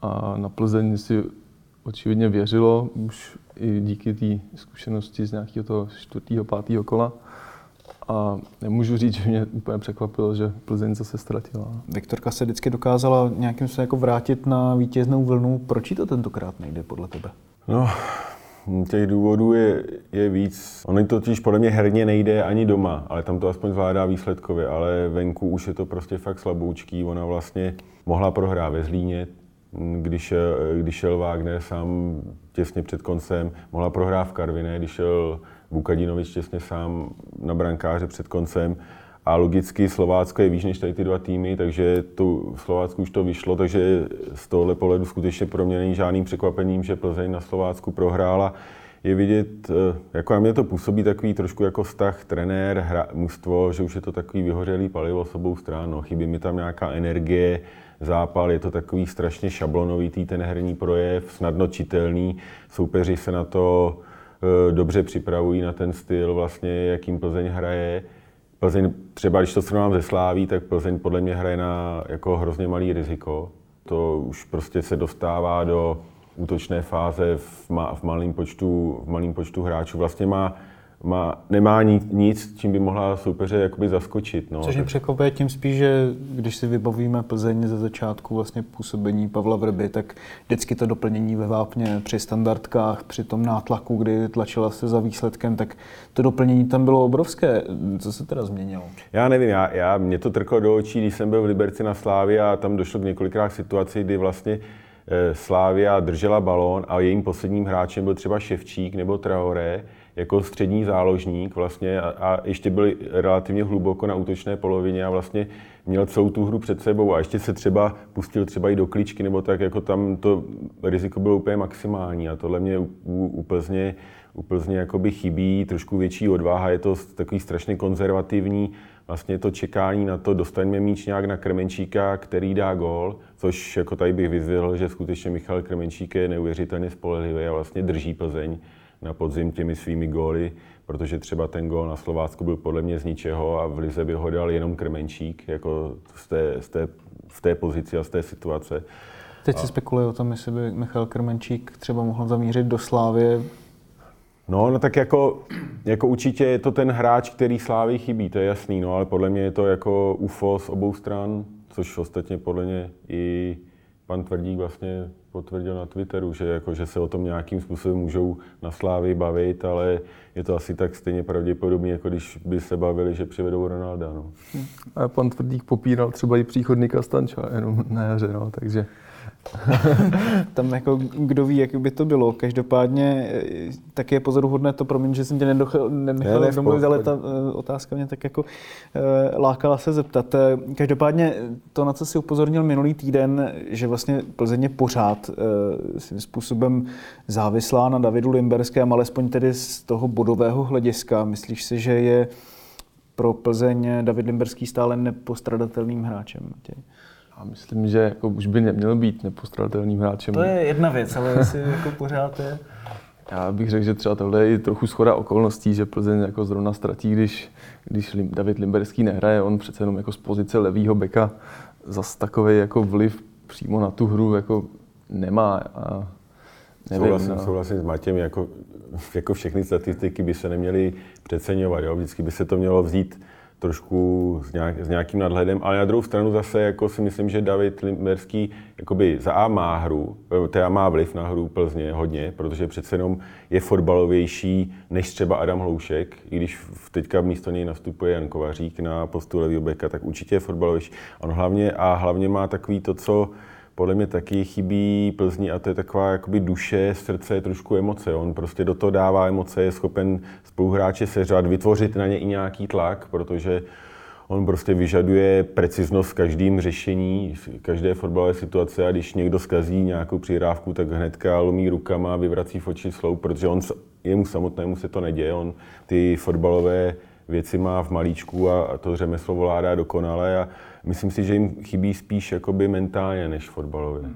A na Plzeň si očividně věřilo, už i díky té zkušenosti z nějakého toho čtvrtého, pátého kola. A nemůžu říct, že mě úplně překvapilo, že Plzeň zase ztratila. Viktorka se vždycky dokázala nějakým způsobem jako vrátit na vítěznou vlnu. Proč to tentokrát nejde podle tebe? No, těch důvodů je, je víc. Ono totiž podle mě herně nejde ani doma, ale tam to aspoň zvládá výsledkově, ale venku už je to prostě fakt slaboučký. Ona vlastně mohla prohrát ve Zlíně, když, když šel Wagner sám těsně před koncem, mohla prohrát v Karviné, když šel Vukadinovič těsně sám na brankáře před koncem. A logicky Slovácko je výš než tady ty dva týmy, takže tu v Slovácku už to vyšlo, takže z tohohle pohledu skutečně pro mě není žádným překvapením, že Plzeň na Slovácku prohrála. Je vidět, eh, jako na mě to působí takový trošku jako vztah trenér, hra, mužstvo, že už je to takový vyhořelý palivo s obou stran, no, chybí mi tam nějaká energie, zápal, je to takový strašně šablonovitý ten herní projev, snadno čitelný, soupeři se na to dobře připravují na ten styl, vlastně, jakým Plzeň hraje. Plzeň, třeba když to srovnám ze Sláví, tak Plzeň podle mě hraje na jako hrozně malý riziko. To už prostě se dostává do útočné fáze v, ma, v malém počtu, v malým počtu hráčů. Vlastně má má, nemá nic, nic, čím by mohla soupeře jakoby zaskočit. No. Což mě překvapuje tím spíš, že když si vybavíme Plzeň ze začátku vlastně působení Pavla Vrby, tak vždycky to doplnění ve vápně při standardkách, při tom nátlaku, kdy tlačila se za výsledkem, tak to doplnění tam bylo obrovské. Co se teda změnilo? Já nevím, já, já mě to trklo do očí, když jsem byl v Liberci na Slávě a tam došlo k několikrát situaci, kdy vlastně Slávia držela balón a jejím posledním hráčem byl třeba Ševčík nebo Traoré, jako střední záložník vlastně a, a ještě byl relativně hluboko na útočné polovině a vlastně měl celou tu hru před sebou a ještě se třeba pustil třeba i do kličky nebo tak, jako tam to riziko bylo úplně maximální a tohle mě úplně úplně jakoby chybí, trošku větší odvaha, je to takový strašně konzervativní, vlastně to čekání na to, dostaňme míč nějak na Krmenčíka, který dá gól, což jako tady bych vyzvěl, že skutečně Michal Krmenčík je neuvěřitelně spolehlivý a vlastně drží Plzeň na podzim těmi svými góly, protože třeba ten gól na Slovácku byl podle mě z ničeho a v Lize by ho dal jenom Krmenčík, jako z té, z té, v té pozici a z té situace. Teď se spekuluje o tom, jestli by Michal Krmenčík třeba mohl zamířit do Slávě. No, no tak jako, jako určitě je to ten hráč, který Slávy chybí, to je jasný, no, ale podle mě je to jako UFO z obou stran, což ostatně podle mě i pan Tvrdík vlastně potvrdil na Twitteru, že, jako, že se o tom nějakým způsobem můžou na Slávy bavit, ale je to asi tak stejně pravděpodobně, jako když by se bavili, že přivedou Ronalda. No. A pan Tvrdík popíral třeba i příchod Nika Stanča, jenom na jaře, no, takže Tam jako kdo ví, jak by to bylo. Každopádně eh, tak je pozoruhodné to, promiň, že jsem tě nenechal, nenechal Ne, ne, domluvit, ale ta eh, otázka mě tak jako eh, lákala se zeptat. Každopádně to, na co si upozornil minulý týden, že vlastně Plzeň je pořád svým způsobem závislá na Davidu Limberském, alespoň tedy z toho bodového hlediska. Myslíš si, že je pro Plzeň David Limberský stále nepostradatelným hráčem? Matěj? A myslím, že jako už by neměl být nepostradatelným hráčem. To je jedna věc, ale jestli jako pořád je... Já bych řekl, že třeba tohle je i trochu schoda okolností, že Plzeň jako zrovna ztratí, když, když David Limberský nehraje. On přece jenom jako z pozice levýho beka zas takový jako vliv přímo na tu hru jako nemá. A nevím, Souhlasím, no. souhlasím s Matěm, jako, jako všechny statistiky by se neměly přeceňovat. Jo? Vždycky by se to mělo vzít trošku s, nějak, s nějakým nadhledem, ale na druhou stranu zase jako si myslím, že David Limberský jakoby za A má hru, teda má vliv na hru Plzně hodně, protože přece jenom je fotbalovější než třeba Adam Hloušek, i když teďka místo něj nastupuje Jan Kovařík na postu levýho beka, tak určitě je fotbalovější. On hlavně a hlavně má takový to, co podle mě taky chybí Plzni a to je taková jakoby duše, srdce, trošku emoce. On prostě do toho dává emoce, je schopen spoluhráče seřad, vytvořit na ně i nějaký tlak, protože on prostě vyžaduje preciznost v každém řešení, každé fotbalové situace a když někdo skazí nějakou přihrávku, tak hnedka lomí rukama, vyvrací v oči sloup, protože on, jemu samotnému se to neděje. On ty fotbalové věci má v malíčku a, a to řemeslo vládá dokonale a myslím si, že jim chybí spíš jakoby mentálně než fotbalově.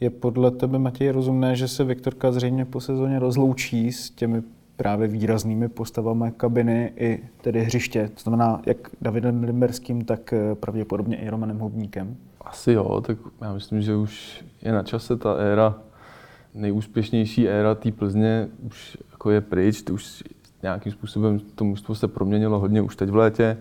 Je podle tebe, Matěj, rozumné, že se Viktorka zřejmě po sezóně rozloučí s těmi právě výraznými postavami kabiny i tedy hřiště, to znamená jak Davidem Limberským, tak eh, pravděpodobně i Romanem Hubníkem? Asi jo, tak já myslím, že už je na čase ta éra, nejúspěšnější éra té Plzně už jako je pryč, to už nějakým způsobem to mužstvo se proměnilo hodně už teď v létě,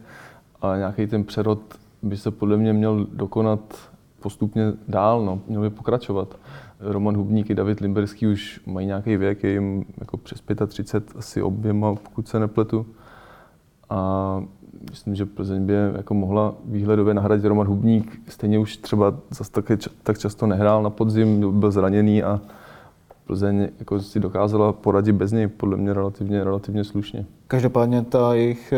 ale nějaký ten přerod by se podle mě měl dokonat postupně dál, no, měl by pokračovat. Roman Hubník i David Limberský už mají nějaký věk, je jim jako přes 35 asi oběma, pokud se nepletu. A myslím, že Plzeň by jako mohla výhledově nahradit Roman Hubník. Stejně už třeba zase tak, tak často nehrál na podzim, byl zraněný a Plzeň jako si dokázala poradit bez něj podle mě relativně, relativně slušně. Každopádně ta jejich eh,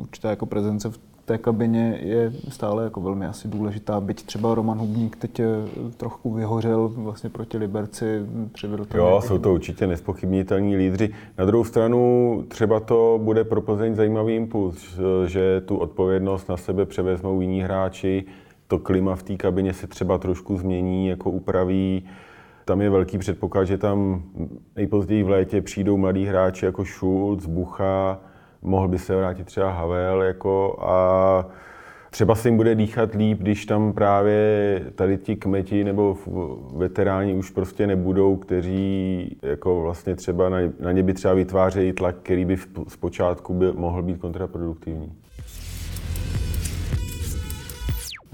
určitá jako prezence v té kabině je stále jako velmi asi důležitá, byť třeba Roman Hubník teď eh, trochu vyhořel vlastně proti Liberci, přivedl tam Jo, nějaký- jsou to určitě nespochybnitelní lídři. Na druhou stranu třeba to bude pro Plzeň zajímavý impuls, že tu odpovědnost na sebe převezmou jiní hráči, to klima v té kabině se třeba trošku změní, jako upraví. Tam je velký předpoklad, že tam nejpozději v létě přijdou mladí hráči jako Schulz, Bucha, mohl by se vrátit třeba Havel jako a třeba se jim bude dýchat líp, když tam právě tady ti kmeti nebo veteráni už prostě nebudou, kteří jako vlastně třeba na, na ně by třeba vytvářejí tlak, který by v- zpočátku by mohl být kontraproduktivní.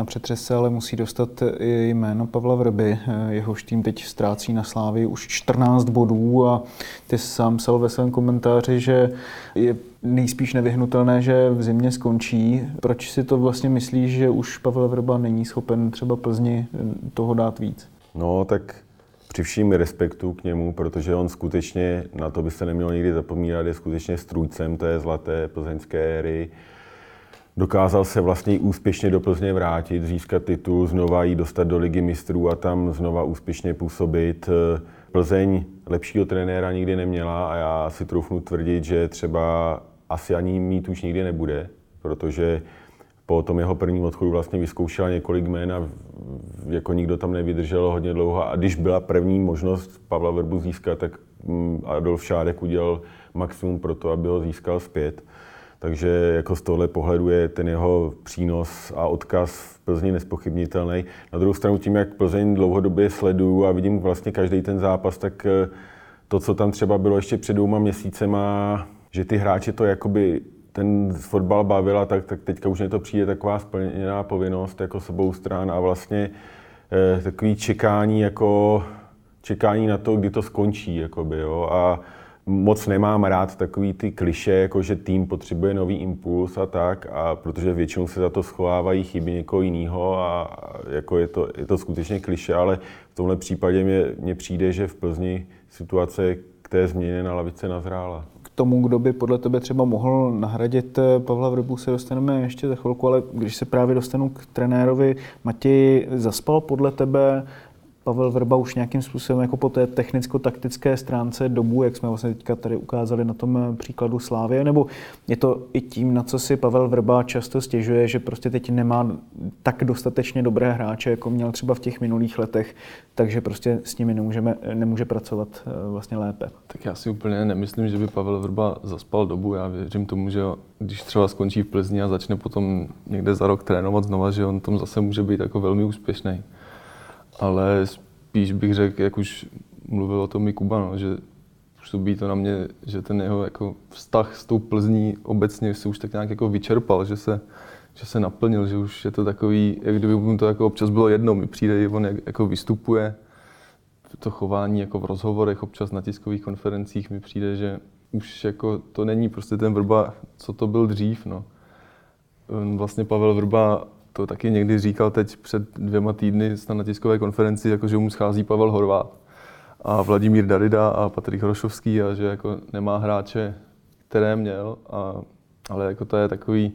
Na přetřes se ale musí dostat i jméno Pavla Vrby. Jehož tým teď ztrácí na Slávii už 14 bodů a ty sám psal ve svém komentáři, že je nejspíš nevyhnutelné, že v zimě skončí. Proč si to vlastně myslíš, že už Pavel Vrba není schopen třeba Plzni toho dát víc? No, tak při vším respektu k němu, protože on skutečně, na to by se nemělo nikdy zapomínat, je skutečně strůjcem té zlaté plzeňské éry. Dokázal se vlastně úspěšně do Plzně vrátit, získat titul, znova jí dostat do ligy mistrů a tam znova úspěšně působit. Plzeň lepšího trenéra nikdy neměla a já si troufnu tvrdit, že třeba asi ani mít už nikdy nebude, protože po tom jeho prvním odchodu vlastně vyzkoušela několik jmén a jako nikdo tam nevydržel hodně dlouho. A když byla první možnost Pavla Verbu získat, tak mm, Adolf Šádek udělal maximum pro to, aby ho získal zpět. Takže jako z tohle pohledu je ten jeho přínos a odkaz v Plzni nespochybnitelný. Na druhou stranu tím, jak Plzeň dlouhodobě sleduju a vidím vlastně každý ten zápas, tak eh, to, co tam třeba bylo ještě před dvouma měsícema, že ty hráči to jakoby ten fotbal bavila, tak, tak teďka už mě to přijde taková splněná povinnost jako s obou stran a vlastně eh, takový čekání jako čekání na to, kdy to skončí, jakoby, jo. A moc nemám rád takový ty kliše, jako že tým potřebuje nový impuls a tak, a protože většinou se za to schovávají chyby někoho jiného a, jako je to, je to skutečně kliše, ale v tomhle případě mě, mě přijde, že v Plzni situace k té změně na lavice nazrála. K tomu, kdo by podle tebe třeba mohl nahradit eh, Pavla Vrbu, se dostaneme ještě za chvilku, ale když se právě dostanu k trenérovi, Matěj zaspal podle tebe Pavel Vrba už nějakým způsobem jako po té technicko-taktické stránce dobu, jak jsme vlastně teďka tady ukázali na tom eh, příkladu Slávě, nebo je to i tím, na co si Pavel Vrba často stěžuje, že prostě teď nemá tak dostatečně dobré hráče, jako měl třeba v těch minulých letech, takže prostě s nimi nemůžeme, nemůže pracovat eh, vlastně lépe. Tak já si úplně nemyslím, že by Pavel Vrba zaspal dobu. Já věřím tomu, že když třeba skončí v Plzni a začne potom někde za rok trénovat znova, že on tom zase může být jako velmi úspěšný ale spíš bych řekl, jak už mluvil o tom i Kuba, no, že působí to na mě, že ten jeho jako vztah s tou Plzní obecně se už tak nějak jako vyčerpal, že se, že se naplnil, že už je to takový, jak kdyby mu to jako občas bylo jedno, mi přijde, on jak, jako vystupuje, to chování jako v rozhovorech, občas na tiskových konferencích mi přijde, že už jako to není prostě ten Vrba, co to byl dřív, no. Vlastně Pavel Vrba to taky někdy říkal teď před dvěma týdny na tiskové konferenci, jako že mu schází Pavel Horvát a Vladimír Darida a Patrik Hrošovský a že jako nemá hráče, které měl, a, ale jako to je takový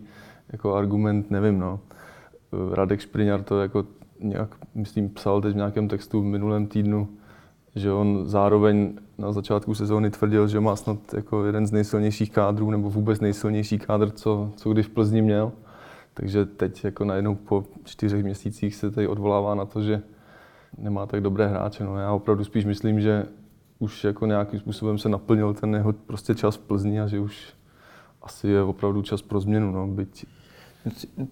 jako argument, nevím, no. Radek Špriňar to jako nějak, myslím, psal teď v nějakém textu v minulém týdnu, že on zároveň na začátku sezóny tvrdil, že má snad jako jeden z nejsilnějších kádrů, nebo vůbec nejsilnější kádr, co, co kdy v Plzni měl. Takže teď jako najednou po čtyřech měsících se tady odvolává na to, že nemá tak dobré hráče. No, já opravdu spíš myslím, že už jako nějakým způsobem se naplnil ten jeho prostě čas v Plzni a že už asi je opravdu čas pro změnu. No, byť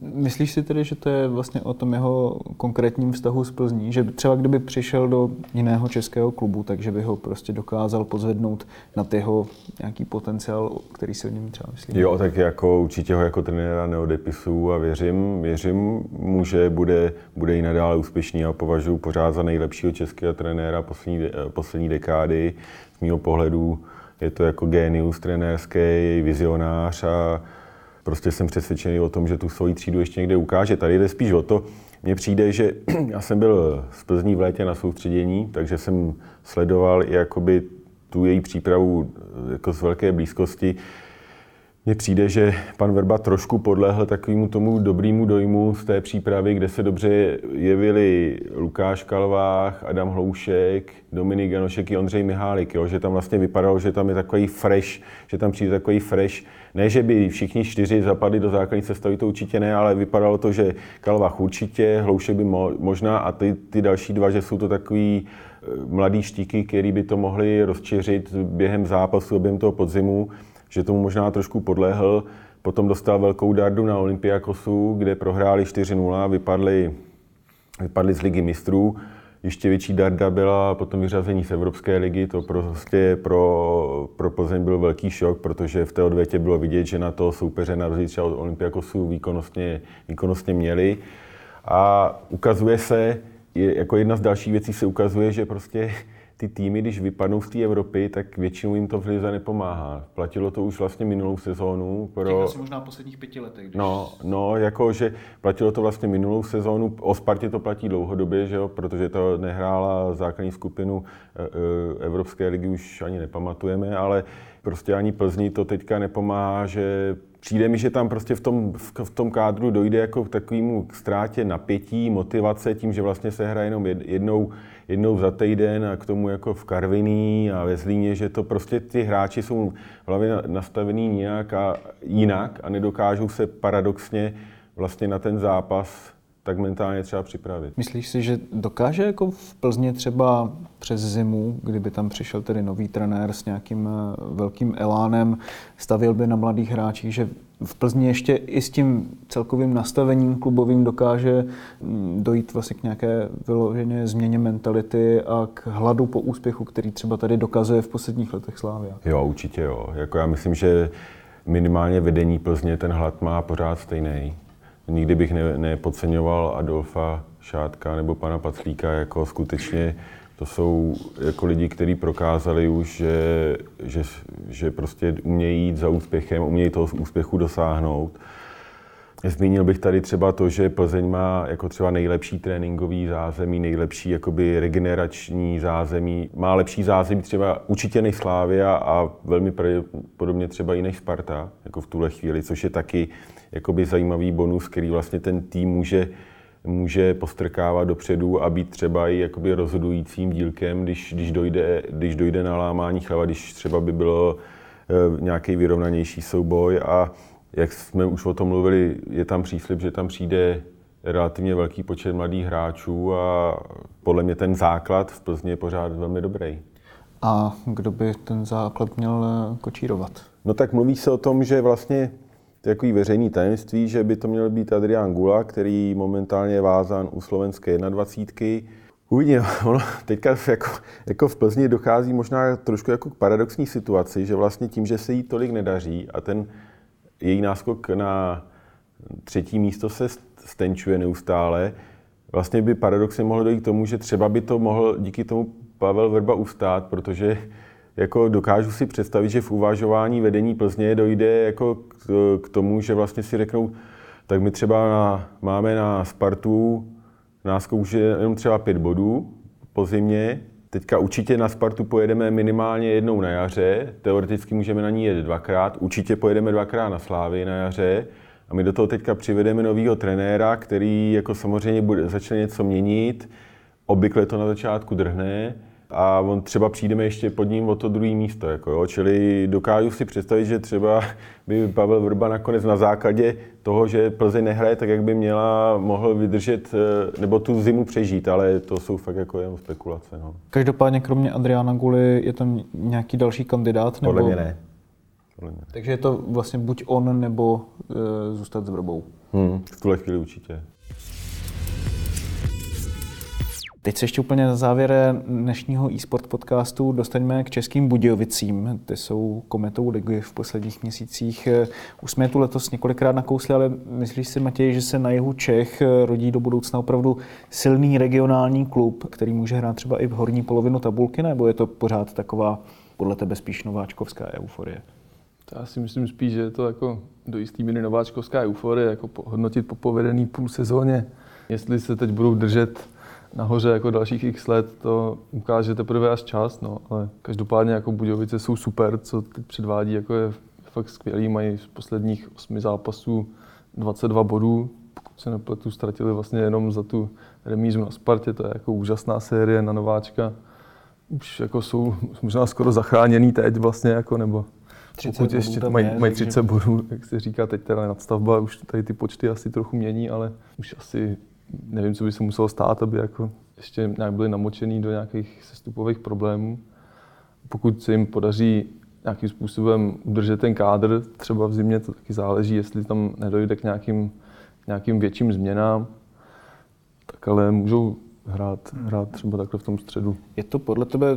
Myslíš si tedy, že to je vlastně o tom jeho konkrétním vztahu s Plzní? Že třeba kdyby přišel do jiného českého klubu, takže by ho prostě dokázal pozvednout na jeho nějaký potenciál, který si o něm třeba myslí? Jo, tak jako určitě ho jako trenéra neodepisu a věřím, věřím mu, že bude, bude i nadále úspěšný a považuji pořád za nejlepšího českého trenéra poslední, poslední dekády. Z mého pohledu je to jako genius trenérský, vizionář a prostě jsem přesvědčený o tom, že tu svoji třídu ještě někde ukáže. Tady jde spíš o to, mně přijde, že já jsem byl z Plzní v létě na soustředění, takže jsem sledoval i jakoby tu její přípravu jako z velké blízkosti. Mně přijde, že pan Verba trošku podlehl takovému tomu dobrému dojmu z té přípravy, kde se dobře jevili Lukáš Kalvách, Adam Hloušek, Dominik Janošek i Ondřej Mihálik, jo? že tam vlastně vypadalo, že tam je takový fresh, že tam přijde takový fresh. Ne, že by všichni čtyři zapadli do základní sestavy, to určitě ne, ale vypadalo to, že Kalvách určitě, Hloušek by možná a ty, ty další dva, že jsou to takový eh, mladý štíky, který by to mohli rozčeřit během zápasu, během toho podzimu že tomu možná trošku podlehl. Potom dostal velkou dardu na Olympiakosu, kde prohráli 4-0, vypadli, vypadli z ligy mistrů. Ještě větší darda byla potom vyřazení z Evropské ligy. To prostě pro, pro Plzeň byl velký šok, protože v té odvětě bylo vidět, že na to soupeře na rozdíl od Olympiakosu výkonnostně, výkonnostně měli. A ukazuje se, jako jedna z dalších věcí se ukazuje, že prostě ty týmy, když vypadnou z té Evropy, tak většinou jim to v Lize nepomáhá. Platilo to už vlastně minulou sezónu. Pro... Těch asi možná posledních pěti letech. Když... No, no, jako, že platilo to vlastně minulou sezónu. O Spartě to platí dlouhodobě, že jo? protože to nehrála základní skupinu e, e, Evropské ligy, už ani nepamatujeme, ale prostě ani Plzni to teďka nepomáhá, že přijde mi, že tam prostě v tom, v, tom kádru dojde jako k takovému ztrátě napětí, motivace tím, že vlastně se hraje jenom jednou jednou za týden a k tomu jako v Karviní a ve Zlíně, že to prostě ty hráči jsou v hlavě nastavený nějak a jinak a nedokážou se paradoxně vlastně na ten zápas tak mentálně třeba připravit. Myslíš si, že dokáže jako v Plzně třeba přes zimu, kdyby tam přišel tedy nový trenér s nějakým eh, velkým elánem, stavil by na mladých hráčích, že v Plzni ještě i s tím celkovým nastavením klubovým dokáže mm, dojít vlastně k nějaké vyloženě změně mentality a k hladu po úspěchu, který třeba tady dokazuje v posledních letech Slávia. Jo, určitě jo. Jako já myslím, že minimálně vedení Plzně ten hlad má pořád stejný. Nikdy bych ne, nepodceňoval Adolfa Šátka nebo pana Paclíka jako skutečně To jsou jako lidi, kteří prokázali už, že, že, že prostě umějí jít za úspěchem, umějí toho úspěchu dosáhnout. Zmínil bych tady třeba to, že Plzeň má jako třeba nejlepší tréninkový zázemí, nejlepší jakoby regenerační zázemí, má lepší zázemí třeba určitě než Slávia a velmi podobně třeba i než Sparta, jako v tuhle chvíli, což je taky jakoby zajímavý bonus, který vlastně ten tým může může postrkávat dopředu a být třeba i jakoby rozhodujícím dílkem, když, když, dojde, když dojde na lámání chleba, když třeba by bylo e, nějaký vyrovnanější souboj. A jak jsme už o tom mluvili, je tam příslip, že tam přijde relativně velký počet mladých hráčů a podle mě ten základ v Plzni je pořád velmi dobrý. A kdo by ten základ měl eh, kočírovat? No tak mluví se o tom, že vlastně takový veřejný tajemství, že by to měl být Adrián Gula, který momentálně je vázán u slovenské 21. Uvidíme, ono teďka jako, jako v Plzni dochází možná trošku jako k paradoxní situaci, že vlastně tím, že se jí tolik nedaří a ten její náskok na třetí místo se stenčuje neustále, vlastně by paradoxně mohlo dojít k tomu, že třeba by to mohl díky tomu Pavel Verba ustát, protože jako dokážu si představit, že v uvažování vedení Plzně dojde jako k, tomu, že vlastně si řeknou, tak my třeba na, máme na Spartu náskok už jenom třeba pět bodů po zimě. Teďka určitě na Spartu pojedeme minimálně jednou na jaře, teoreticky můžeme na ní jet dvakrát, určitě pojedeme dvakrát na Slávy na jaře a my do toho teďka přivedeme nového trenéra, který jako samozřejmě bude, začne něco měnit, obvykle to na začátku drhne, a on třeba přijdeme ještě pod ním o to druhé místo. Jako jo. Čili dokážu si představit, že třeba by Pavel Vrba nakonec na základě toho, že Plzeň nehraje tak, jak by měla, mohl vydržet eh, nebo tu zimu přežít, ale to jsou fakt jako jenom spekulace. No. Každopádně kromě Adriana Guly je tam nějaký další kandidát? Nebo... Podle mě ne. Podle mě. Takže je to vlastně buď on, nebo e, zůstat s Vrbou? Hmm, v tuhle chvíli určitě. Teď se ještě úplně na závěr dnešního e-sport podcastu dostaňme k českým Budějovicím. Ty jsou kometou ligy v posledních měsících. Už jsme je tu letos několikrát nakousli, ale myslíš si, Matěj, že se na jihu Čech rodí do budoucna opravdu silný regionální klub, který může hrát třeba i v horní polovinu tabulky, nebo je to pořád taková podle tebe spíš nováčkovská euforie? Já si myslím spíš, že je to jako do jistý míry nováčkovská euforie, jako hodnotit po povedený půl sezóně. Jestli se teď budou držet nahoře jako dalších x let, to ukáže teprve až čas, no, ale každopádně jako Budějovice jsou super, co teď předvádí, jako je fakt skvělý, mají z posledních osmi zápasů 22 bodů, pokud se nepletu, ztratili vlastně jenom za tu remízu na Spartě, to je jako úžasná série na nováčka. Už jako jsou možná skoro zachráněný teď vlastně, jako, nebo pokud ještě mají, je, mají 30 bodů, jak se říká teď teda nadstavba, už tady ty počty asi trochu mění, ale už asi nevím, co by se muselo stát, aby jako ještě nějak byli namočený do nějakých sestupových problémů. Pokud se jim podaří nějakým způsobem udržet ten kádr, třeba v zimě, to taky záleží, jestli tam nedojde k nějakým, nějakým větším změnám, tak ale můžou hrát, hrát třeba takhle v tom středu. Je to podle tebe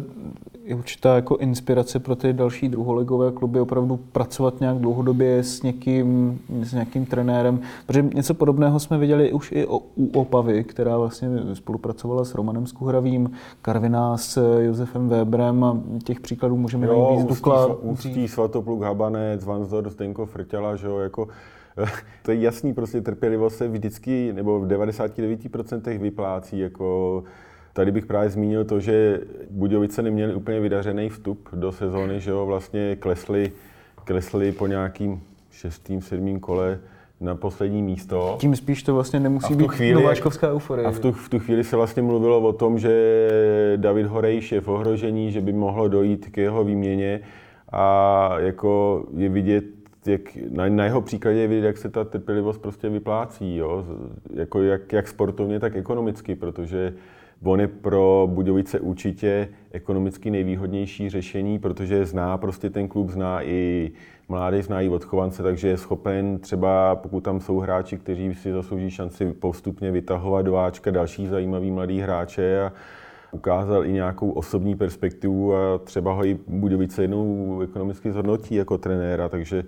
i určitá jako inspirace pro ty další druholigové kluby opravdu pracovat nějak dlouhodobě s někým, s nějakým trenérem, protože něco podobného jsme viděli už i u Opavy, která vlastně spolupracovala s Romanem Skuhravým, Karviná s Josefem Weberem a těch příkladů můžeme jo, najít víc. Dukla, Ústí, Svatopluk, Habanec, Vansdor, Zdenko, Frťala, že jo, jako to je jasný, prostě trpělivost se vždycky, nebo v 99% vyplácí, jako Tady bych právě zmínil to, že Budějovice neměli úplně vydařený vstup do sezóny, že jo, vlastně klesli, klesli po nějakým šestým, sedmým kole na poslední místo. Tím spíš to vlastně nemusí být chvíli, nováčkovská euforie. A v tu, v tu chvíli se vlastně mluvilo o tom, že David Horejš je v ohrožení, že by mohlo dojít k jeho výměně a jako je vidět, jak, na, na jeho příkladě je vidět, jak se ta trpělivost prostě vyplácí, jo? Jako jak, jak sportovně, tak ekonomicky, protože On je pro Budějovice určitě ekonomicky nejvýhodnější řešení, protože zná prostě ten klub, zná i mládež, zná i odchovance, takže je schopen třeba, pokud tam jsou hráči, kteří si zaslouží šanci postupně vytahovat do Ačka další zajímavý mladý hráče a ukázal i nějakou osobní perspektivu a třeba ho i Budějovice jednou ekonomicky zhodnotí jako trenéra, takže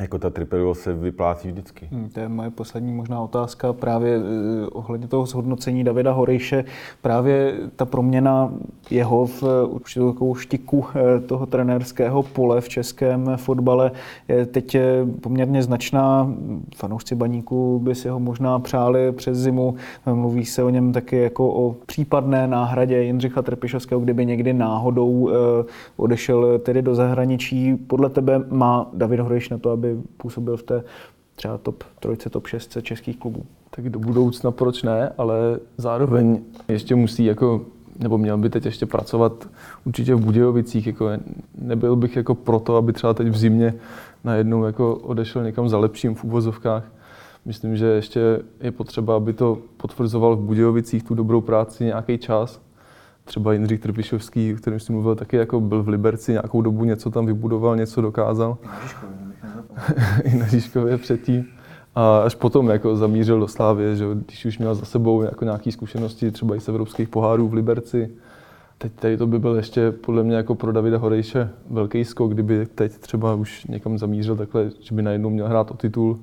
jako ta trpělivost se vyplácí vždycky. Hmm, to je moje poslední možná otázka právě eh, ohledně toho zhodnocení Davida Horejše. Právě ta proměna jeho v eh, určitou takovou štiku eh, toho trenérského pole v českém fotbale je teď eh, poměrně značná. Fanoušci baníku by si ho možná přáli přes zimu. Mluví se o něm taky jako o případné náhradě Jindřicha Trpišovského, kdyby někdy náhodou eh, odešel tedy do zahraničí. Podle tebe má David Horejš na to, aby působil v té třeba top trojce, top 6 českých klubů? Tak do budoucna proč ne, ale zároveň ještě musí jako nebo měl by teď ještě pracovat určitě v Budějovicích. Jako nebyl bych jako proto, aby třeba teď v zimě najednou jako odešel někam za lepším v úvozovkách. Myslím, že ještě je potřeba, aby to potvrzoval v Budějovicích tu dobrou práci nějaký čas. Třeba Jindřich Trpišovský, o kterém jsem mluvil, taky jako byl v Liberci nějakou dobu, něco tam vybudoval, něco dokázal. I na Žižkově předtím. A až potom jako zamířil do Slávy, že když už měl za sebou jako nějaké zkušenosti, třeba i z evropských pohárů v Liberci. Teď tady to by byl ještě podle mě jako pro Davida Horejše velký skok, kdyby teď třeba už někam zamířil takhle, že by najednou měl hrát o titul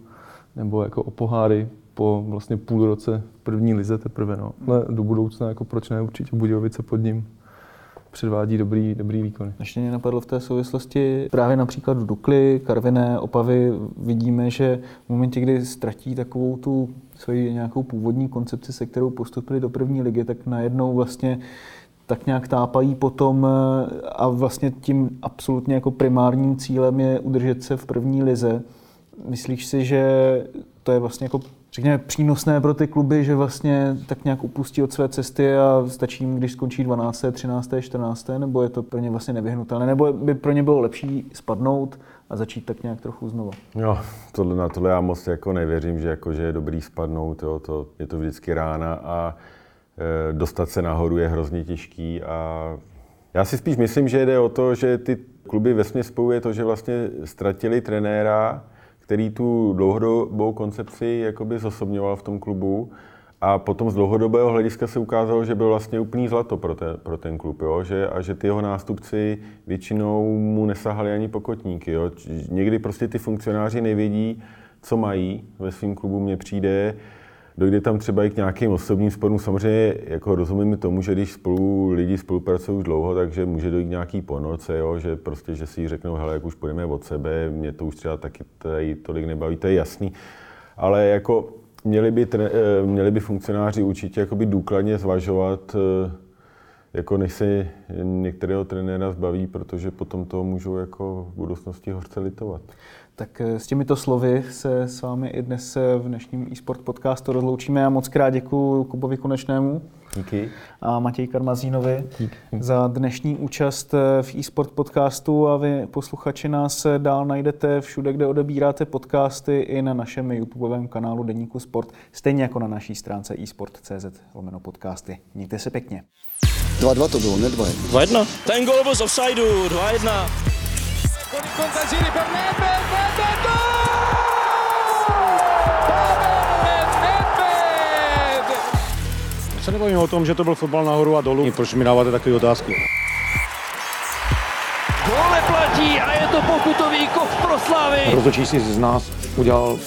nebo jako o poháry po vlastně půl roce první lize teprve. No. Ale do budoucna jako proč ne, určitě Budějovice pod ním předvádí dobrý, dobrý výkon. Ještě mě napadlo v té souvislosti právě například v Dukli, Karviné, Opavy vidíme, že v momentě, kdy ztratí takovou tu svoji nějakou původní koncepci, se kterou postupili do první ligy, tak najednou vlastně tak nějak tápají potom a vlastně tím absolutně jako primárním cílem je udržet se v první lize. Myslíš si, že to je vlastně jako řekněme, přínosné pro ty kluby, že vlastně tak nějak upustí od své cesty a stačí jim, když skončí 12., 13., 14., nebo je to pro ně vlastně nevyhnutelné, nebo by pro ně bylo lepší spadnout a začít tak nějak trochu znovu? Jo, tohle, na tohle já moc jako nevěřím, že, jako, že je dobrý spadnout, jo, to, je to vždycky rána a e, dostat se nahoru je hrozně těžký a já si spíš myslím, že jde o to, že ty kluby vesmě spojuje to, že vlastně ztratili trenéra, který tu dlouhodobou koncepci jakoby zosobňoval v tom klubu a potom z dlouhodobého hlediska se ukázalo, že byl vlastně úplný zlato pro, te, pro ten klub, jo? Že, a že ty jeho nástupci většinou mu nesahali ani pokotníky. Jo? Někdy prostě ty funkcionáři nevědí, co mají ve svém klubu, mně přijde, dojde tam třeba i k nějakým osobním sporům. Samozřejmě jako rozumím tomu, že když spolu lidi spolupracují už dlouho, takže může dojít nějaký ponoce, jo, že prostě, že si řeknou, hele, jak už půjdeme od sebe, mě to už třeba taky tady tolik nebaví, to je jasný. Ale jako měli by, tre, eh, měli by funkcionáři určitě jakoby důkladně zvažovat, eh, jako než se některého trenéra zbaví, protože potom to můžou jako v budoucnosti hořce litovat. Tak eh, s těmito slovy se s vámi i dnes v dnešním eSport podcastu rozloučíme a moc krát děkuji Kubovi Konečnému. Díky. A Matěj Karmazínovi Díky. za dnešní účast v eSport podcastu a vy posluchači nás dál najdete všude, kde odebíráte podcasty i na našem YouTubeovém kanálu Deníku Sport, stejně jako na naší stránce eSport.cz lomeno podcasty. Mějte se pěkně. 2-2 to bylo, ne 2-1. 2-1. Ten gol byl z offsideu, 2-1. Con il Contagiri per Nedved, Nedved, Nedved! Se nebavím o tom, že to byl fotbal nahoru a dolů. Proč mi dáváte takové otázky? Gol neplatí a je to pokutový kov pro Slavy. Rozhodčí si z nás udělal